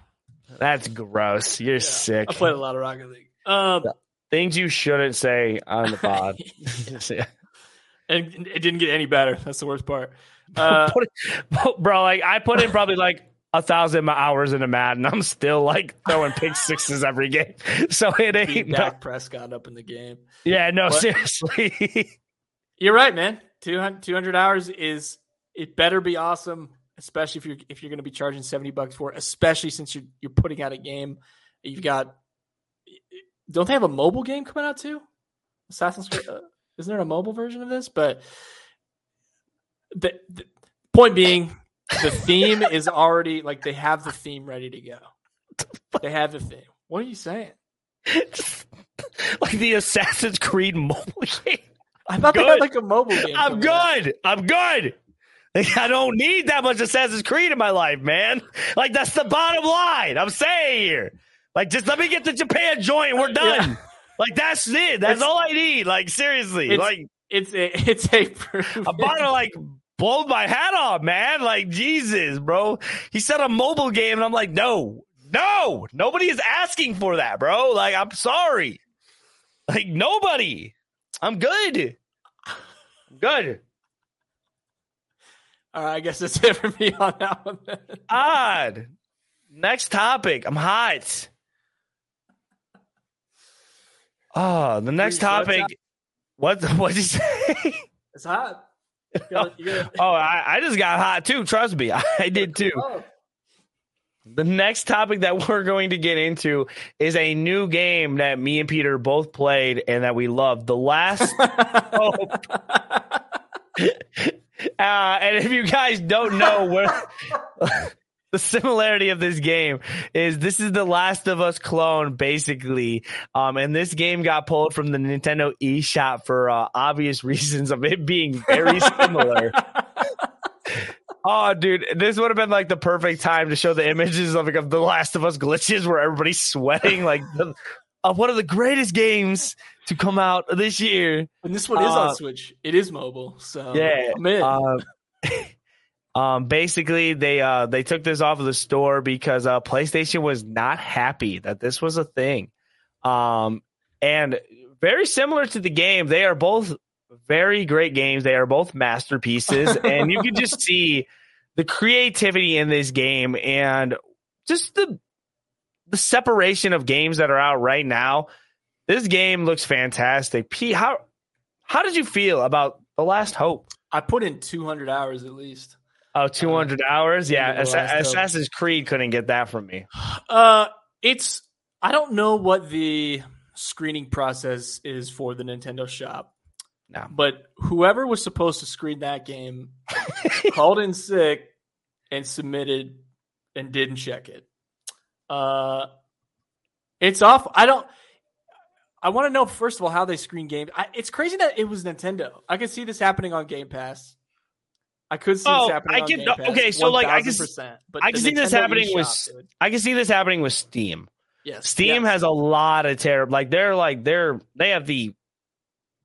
That's gross. You're yeah, sick. I played a lot of Rocket League. Um, Things you shouldn't say on the pod. yeah. And it didn't get any better. That's the worst part. Uh, bro, like I put in probably like a thousand hours into Madden. I'm still like throwing pick sixes every game. So it ain't Dak no. Prescott up in the game. Yeah, no, but, seriously. you're right, man. 200, 200 hours is it better be awesome, especially if you're if you're going to be charging 70 bucks for it, especially since you're you're putting out a game. You've got don't they have a mobile game coming out too? Assassin's Creed uh, isn't there a mobile version of this? But the, the point being the theme is already like they have the theme ready to go. They have the theme. What are you saying? like the Assassin's Creed mobile game. I thought good. they had like a mobile game. I'm good. I'm good. I don't need that much Assassin's Creed in my life, man. Like that's the bottom line. I'm saying here. Like just let me get the Japan joint. We're done. Yeah. Like that's it. That's it's, all I need. Like seriously. It's, like it's a it's a a bottle like blow my hat off, man. Like, Jesus, bro. He said a mobile game, and I'm like, no, no, nobody is asking for that, bro. Like, I'm sorry. Like, nobody. I'm good. I'm good. All right, I guess that's it for me on that one. Then. Odd. Next topic. I'm hot. Oh, the next topic. What? What did you say? It's hot. oh, I, I, just got hot too. Trust me, I did too. The next topic that we're going to get into is a new game that me and Pieter both played and that we loved. The Last Hope. Uh, and if you guys don't know where the similarity of this game is this is the Last of Us clone, basically. Um, and this game got pulled from the Nintendo eShop for uh, obvious reasons of it being very similar. oh, dude, this would have been like the perfect time to show the images of, like, of the Last of Us glitches where everybody's sweating, like the, of one of the greatest games to come out this year. And this one is uh, on Switch. It is mobile, so yeah. Um, basically, they uh, they took this off of the store because uh, PlayStation was not happy that this was a thing. Um, and very similar to the game, they are both very great games. They are both masterpieces, and you can just see the creativity in this game and just the the separation of games that are out right now. This game looks fantastic. P, how how did you feel about The Last Hope? I put in 200 hours at least. Oh, 200 uh, hours? Yeah. Ass- Assassin's Creed couldn't get that from me. Uh, it's, I don't know what the screening process is for the Nintendo shop. No. But whoever was supposed to screen that game called in sick and submitted and didn't check it. Uh, it's off. I don't. I want to know first of all how they screen games. I, it's crazy that it was Nintendo. I can see this happening on Game Pass. I could see oh, this happening. I can. Okay, so like I can. But I can see this happening with. I can see this happening with Steam. Yes, Steam yes. has a lot of terrible. Like they're like they're they have the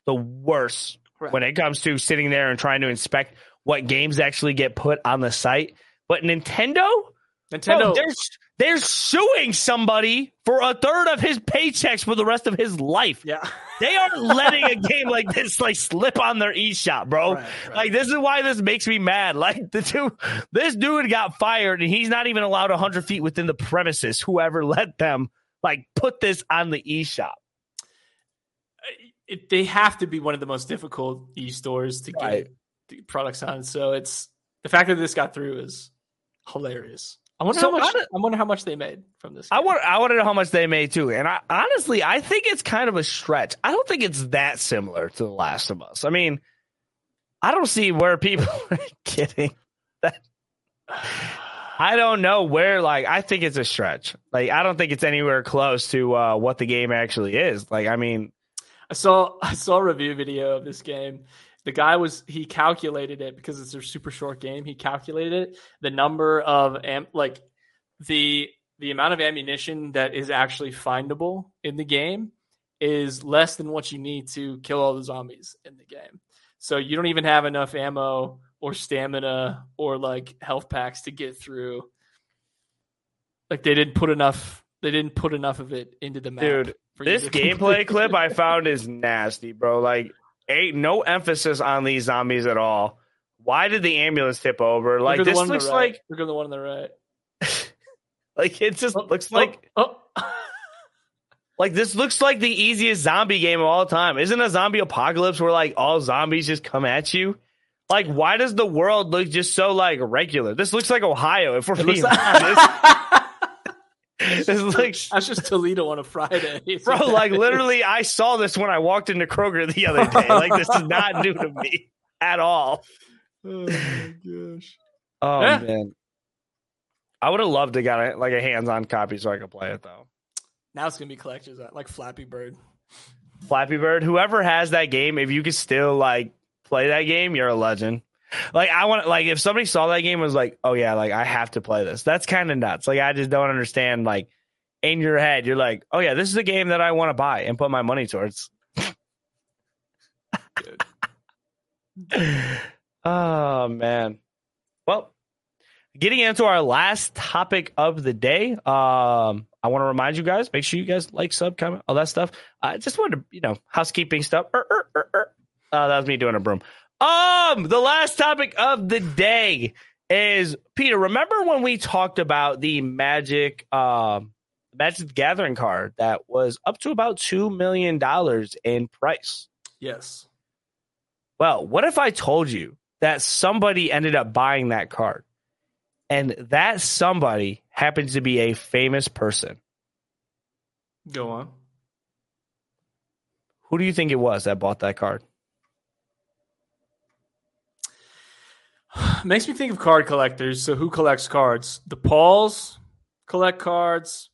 the worst when it comes to sitting there and trying to inspect what games actually get put on the site. But Nintendo, Nintendo, they're they're suing somebody for a third of his paychecks for the rest of his life. Yeah. They aren't letting a game like this like slip on their eShop, bro. Right, right. Like this is why this makes me mad. Like the two, this dude got fired and he's not even allowed hundred feet within the premises. Whoever let them like put this on the eShop. Uh, it, they have to be one of the most difficult e-stores to right. get products on. So it's the fact that this got through is hilarious. I wonder so how much. I wonder how much they made from this. Game. I want. I want to know how much they made too. And I honestly, I think it's kind of a stretch. I don't think it's that similar to The Last of Us. I mean, I don't see where people are getting that. I don't know where. Like, I think it's a stretch. Like, I don't think it's anywhere close to uh, what the game actually is. Like, I mean, I saw I saw a review video of this game. The guy was he calculated it because it's a super short game. He calculated it the number of am, like the the amount of ammunition that is actually findable in the game is less than what you need to kill all the zombies in the game. So you don't even have enough ammo or stamina or like health packs to get through. Like they didn't put enough. They didn't put enough of it into the map. Dude, this gameplay clip I found is nasty, bro. Like, ain't no emphasis on these zombies at all. Why did the ambulance tip over? Like this looks right. like look at the one on the right. like it just oh, looks oh, like oh, oh. like this looks like the easiest zombie game of all time. Isn't a zombie apocalypse where like all zombies just come at you? Like, why does the world look just so like regular? This looks like Ohio. If we're being like- honest. this looks That's just Toledo on a Friday, bro. Like literally, I saw this when I walked into Kroger the other day. Like this is not new to me at all. Oh my gosh. Oh Yeah. man, I would have loved to get a, like a hands-on copy so I could play it though. Now it's gonna be collectors like Flappy Bird. Flappy Bird, whoever has that game, if you could still like play that game, you're a legend. Like I want like if somebody saw that game and was like, "Oh yeah, like I have to play this." That's kind of nuts. Like I just don't understand like in your head, you're like, "Oh yeah, this is a game that I want to buy and put my money towards." oh man. Well, getting into our last topic of the day, um, I want to remind you guys, make sure you guys like, sub, comment, all that stuff. I just wanted to, you know, housekeeping stuff. Er, er, er. Uh, that was me doing a broom. Um, the last topic of the day is Pieter. Remember when we talked about the Magic, um, Magic the Gathering card that was up to about two million dollars in price? Yes. Well, what if I told you that somebody ended up buying that card, and that somebody happens to be a famous person? Go on. Who do you think it was that bought that card? Makes me think of card collectors. So who collects cards? The Pauls collect cards.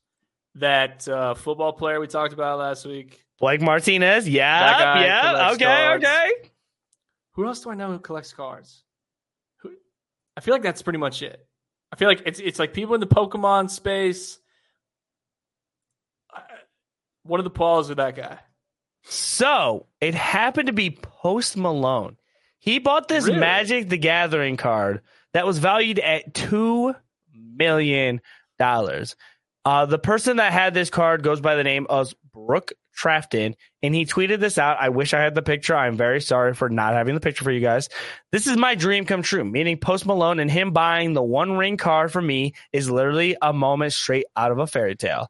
That uh, football player we talked about last week. Blake Martinez. Yeah, yeah. Okay, cards. okay. Who else do I know who collects cards? Who? I feel like that's pretty much it. I feel like it's it's like people in the Pokemon space. One of the Pauls or that guy. So it happened to be Post Malone. He bought this Really? Magic the Gathering card that was valued at two million dollars. Uh, the person that had this card goes by the name of Brook Trafton, and he tweeted this out. I wish I had the picture. I'm very sorry for not having the picture for you guys. This is my dream come true. Meaning Post Malone and him buying the One Ring card for me is literally a moment straight out of a fairy tale.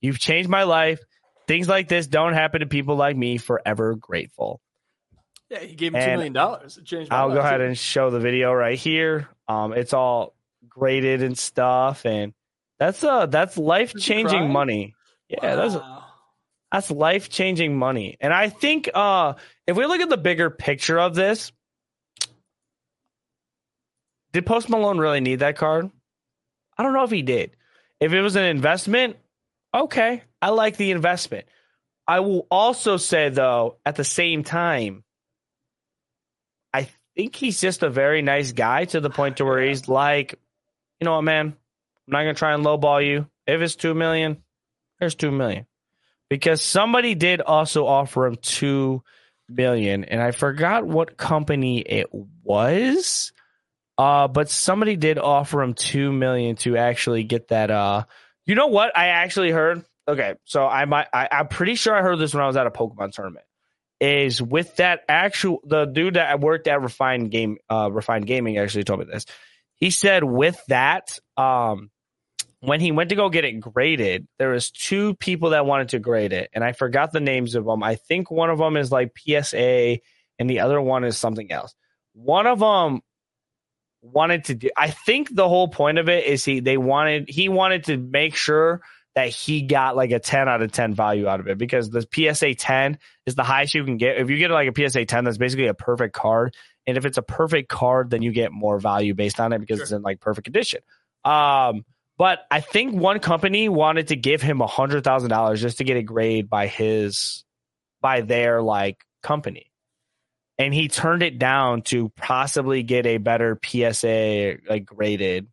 You've changed my life. Things like this don't happen to people like me. Forever grateful. Yeah, he gave him two And million dollars. It changed. My I'll go ahead too. and show the video right here. Um, it's all graded and stuff, and that's uh that's life changing money. Yeah, that's Wow. that's life changing money. And I think uh if we look at the bigger picture of this, did Post Malone really need that card? I don't know if he did. If it was an investment, okay, I like the investment. I will also say though, at the same time, think he's just a very nice guy to the point to where he's like, you know what, man, I'm not gonna try and lowball you. If it's two million, here's two million. Because somebody did also offer him two million, and I forgot what company it was. Uh, but somebody did offer him two million to actually get that. Uh, you know what? I actually heard. Okay, so I might. I, I'm pretty sure I heard this when I was at a Pokemon tournament. Is with that actual the dude that worked at Refined Game, uh, Refined Gaming actually told me this. He said with that, um, when he went to go get it graded, there was two people that wanted to grade it, and I forgot the names of them. I think one of them is like PSA, and the other one is something else. One of them wanted to do. I think the whole point of it is he they wanted he wanted to make sure that he got like a 10 out of 10 value out of it because the PSA 10 is the highest you can get. If you get like a PSA 10, that's basically a perfect card. And if it's a perfect card, then you get more value based on it because Sure. it's in like perfect condition. Um, but I think one company wanted to give him a hundred thousand dollars just to get a grade by his by their like company. And he turned it down to possibly get a better PSA like graded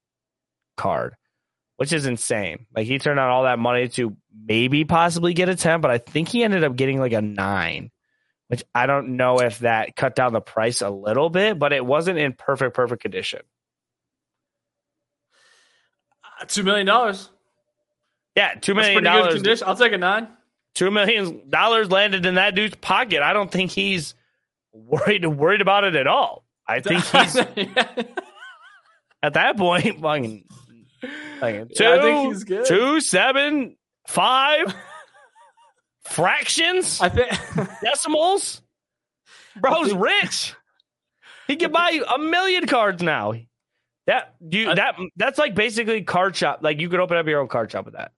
card, which is insane. Like he turned out all that money to maybe possibly get a 10, but I think he ended up getting like a 9, which I don't know if that cut down the price a little bit, but it wasn't in perfect perfect condition. Uh, Two million dollars. Yeah, 2 That's pretty good dollars. condition. I'll take a nine. 2 million dollars landed in that dude's pocket. I don't think he's worried worried about it at all. I think he's at that point fucking Like, two, I think he's good. two, seven, five fractions, I think decimals. Bro's rich. He can buy a million cards now. That you I- that that's like basically card shop. Like you could open up your own card shop with that.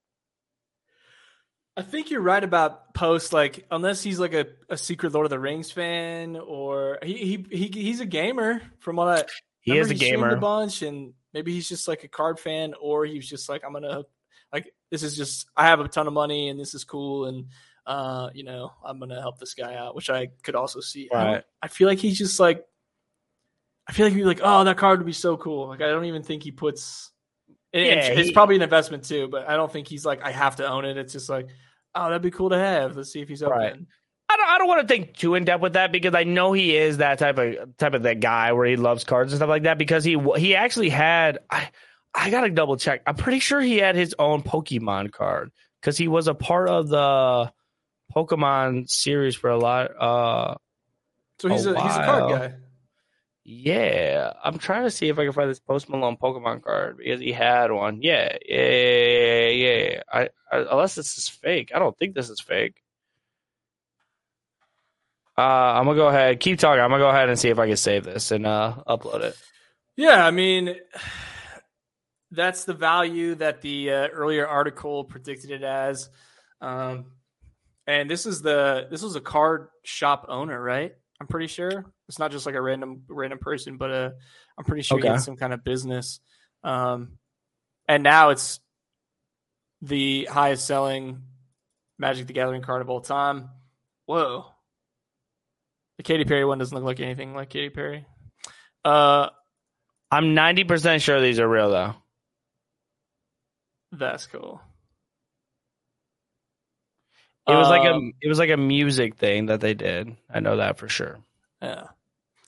I think you're right about Post. Like, unless he's like a, a secret Lord of the Rings fan, or he he, he he's a gamer. From what I He is a gamer. a bunch, and maybe he's just like a card fan, or he's just like I'm gonna like this is just I have a ton of money and this is cool, and uh you know I'm gonna help this guy out, which I could also see. I, Right. I feel like he's just like I feel like he'd be like, oh, that card would be so cool. Like I don't even think he puts. and- and it's he- probably an investment too, but I don't think he's like I have to own it. It's just like, oh, that'd be cool to have. Let's see if he's open. Right. I don't, I don't want to think too in depth with that because I know he is that type of type of that guy where he loves cards and stuff like that because he he actually had I I gotta double check. I'm pretty sure he had his own Pokemon card because he was a part of the Pokemon series for a lot. Uh, So he's A a he's a card guy. yeah, I'm trying to see if I can find this Post Malone Pokemon card because he had one. Yeah, yeah, yeah, yeah. yeah. I, I unless this is fake, I don't think this is fake. Uh, I'm gonna go ahead. Keep talking. I'm gonna go ahead and see if I can save this and uh, upload it. Yeah, I mean, that's the value that the uh, earlier article predicted it as. Um, and this is the this was a card shop owner, right? I'm pretty sure it's not just like a random random person, but uh, I'm pretty sure he had some kind of business. Um, and now it's the highest selling Magic the Gathering card of all time. Whoa. The Katy Perry one doesn't look like anything like Katy Perry. Uh, I'm 90 percent sure these are real though. That's cool. It was like a Um, it was like a music thing that they did. I know that for sure. yeah.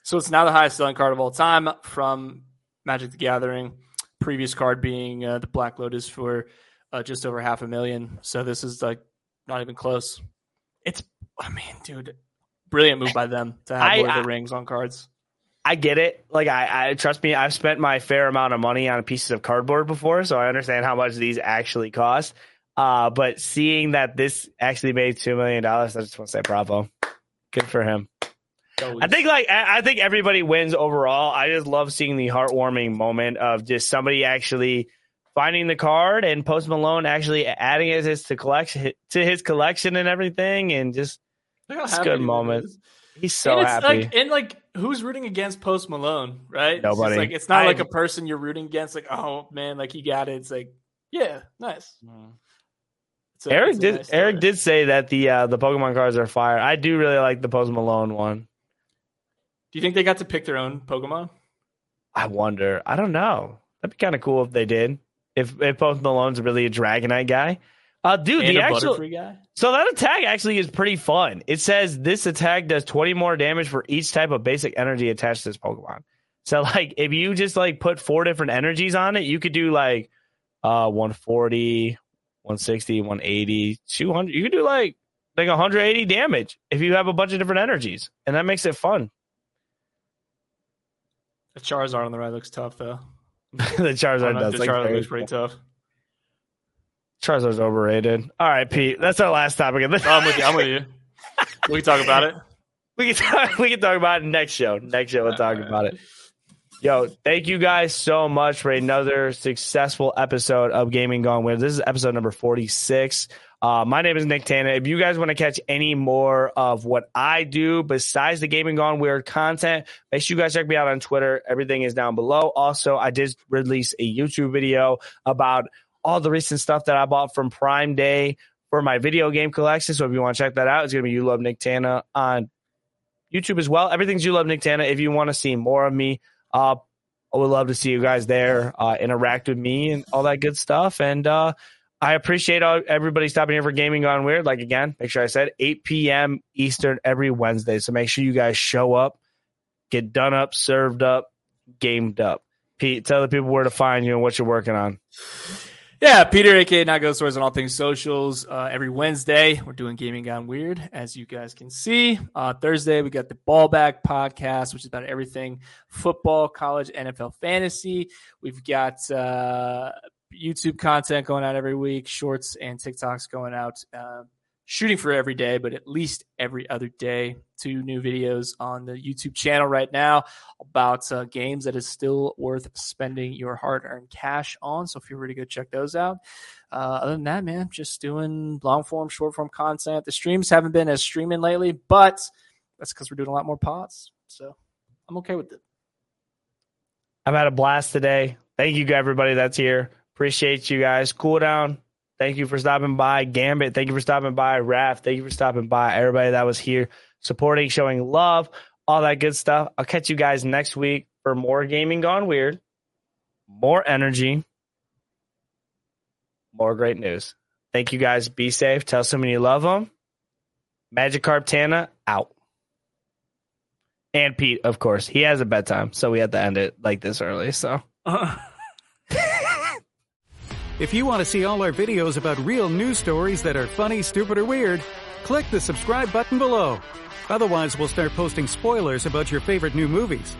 So it's now the highest selling card of all time from Magic the Gathering. Previous card being uh, the Black Lotus for uh, just over half a million. So this is like not even close. It's, I mean, dude, brilliant move by them to have I- Lord of the Rings on cards. I get it. Like I, I trust me, I've spent my fair amount of money on pieces of cardboard before, so I understand how much these actually cost. Uh, but seeing that this actually made two million dollars, I just want to say bravo. Good for him. I think like I I think everybody wins overall. I just love seeing the heartwarming moment of just somebody actually finding the card and Post Malone actually adding it to his to collection to his collection and everything, and just it's a good moment. is. he's so and it's happy. like and like who's rooting against Post Malone, right? It's Nobody. like it's not I- like a person you're rooting against. Like oh man, like he got it. It's like yeah, nice. It's a- Eric it's did nice Eric story. did say that the uh, the Pokemon cards are fire. I do really like the Post Malone one. Do you think they got to pick their own Pokemon? I wonder. I don't know. That'd be kind of cool if they did. If if Post Malone's really a Dragonite guy. Uh, dude, and the a actual Butterfree guy? so that attack actually is pretty fun. It says this attack does 20 more damage for each type of basic energy attached to this Pokemon. So like if you just like put four different energies on it, you could do like uh 140, 160, 180, 200. You could do like like 180 damage if you have a bunch of different energies, and that makes it fun. The Charizard on the right looks tough though. the Charizard does the like Charizard very looks pretty tough. Charizard's overrated. All right, Pete. That's our last topic of the Oh, I'm with you. I'm with you. We can talk about it. we can talk, we can talk about it next show. Next show we'll talk about it. Yo, thank you guys so much for another successful episode of Gaming Gone Weird. This is episode number 46. Uh, my name is Nicktana. If you guys want to catch any more of what I do besides the Gaming Gone Weird content, make sure you guys check me out on Twitter. Everything is down below. Also, I did release a YouTube video about all the recent stuff that I bought from Prime Day for my video game collection. So if you want to check that out, it's going to be You Love Nicktana on YouTube as well. Everything's You Love Nicktana. If you want to see more of me, uh, I would love to see you guys there, uh, interact with me and all that good stuff. And, uh, I appreciate all, everybody stopping here for Gaming Gone Weird. Like again, make sure I said 8 p.m. Eastern every Wednesday. So make sure you guys show up, get done up, served up, gamed up. Pete, tell the people where to find you and what you're working on. Yeah, Pieter, aka Not Ghost Stories on all things socials. Uh, every Wednesday, we're doing Gaming Gone Weird, as you guys can see. Uh, Thursday, we got the Ball Back podcast, which is about everything football, college, NFL fantasy. We've got uh, YouTube content going out every week, shorts and TikToks going out, uh, shooting for every day, but at least every other day. Two new videos on the YouTube channel right now about uh, games that is still worth spending your hard earned cash on. So feel free to go check those out. Uh, other than that, man, just doing long form, short form content. The streams haven't been as streaming lately, but that's because we're doing a lot more pods. So I'm okay with it. I've had a blast today. Thank you, everybody that's here. Appreciate you guys. Cool down. Thank you for stopping by. Gambit, thank you for stopping by. Raph, thank you for stopping by. Everybody that was here supporting, showing love, all that good stuff. I'll catch you guys next week for more Gaming Gone Weird, more energy, more great news. Thank you guys. Be safe. Tell someone you love them. Magikarp Tana out. And Pete, of course. He has a bedtime, so we had to end it like this early. So. If you want to see all our videos about real news stories that are funny, stupid, or weird, click the subscribe button below. Otherwise, we'll start posting spoilers about your favorite new movies.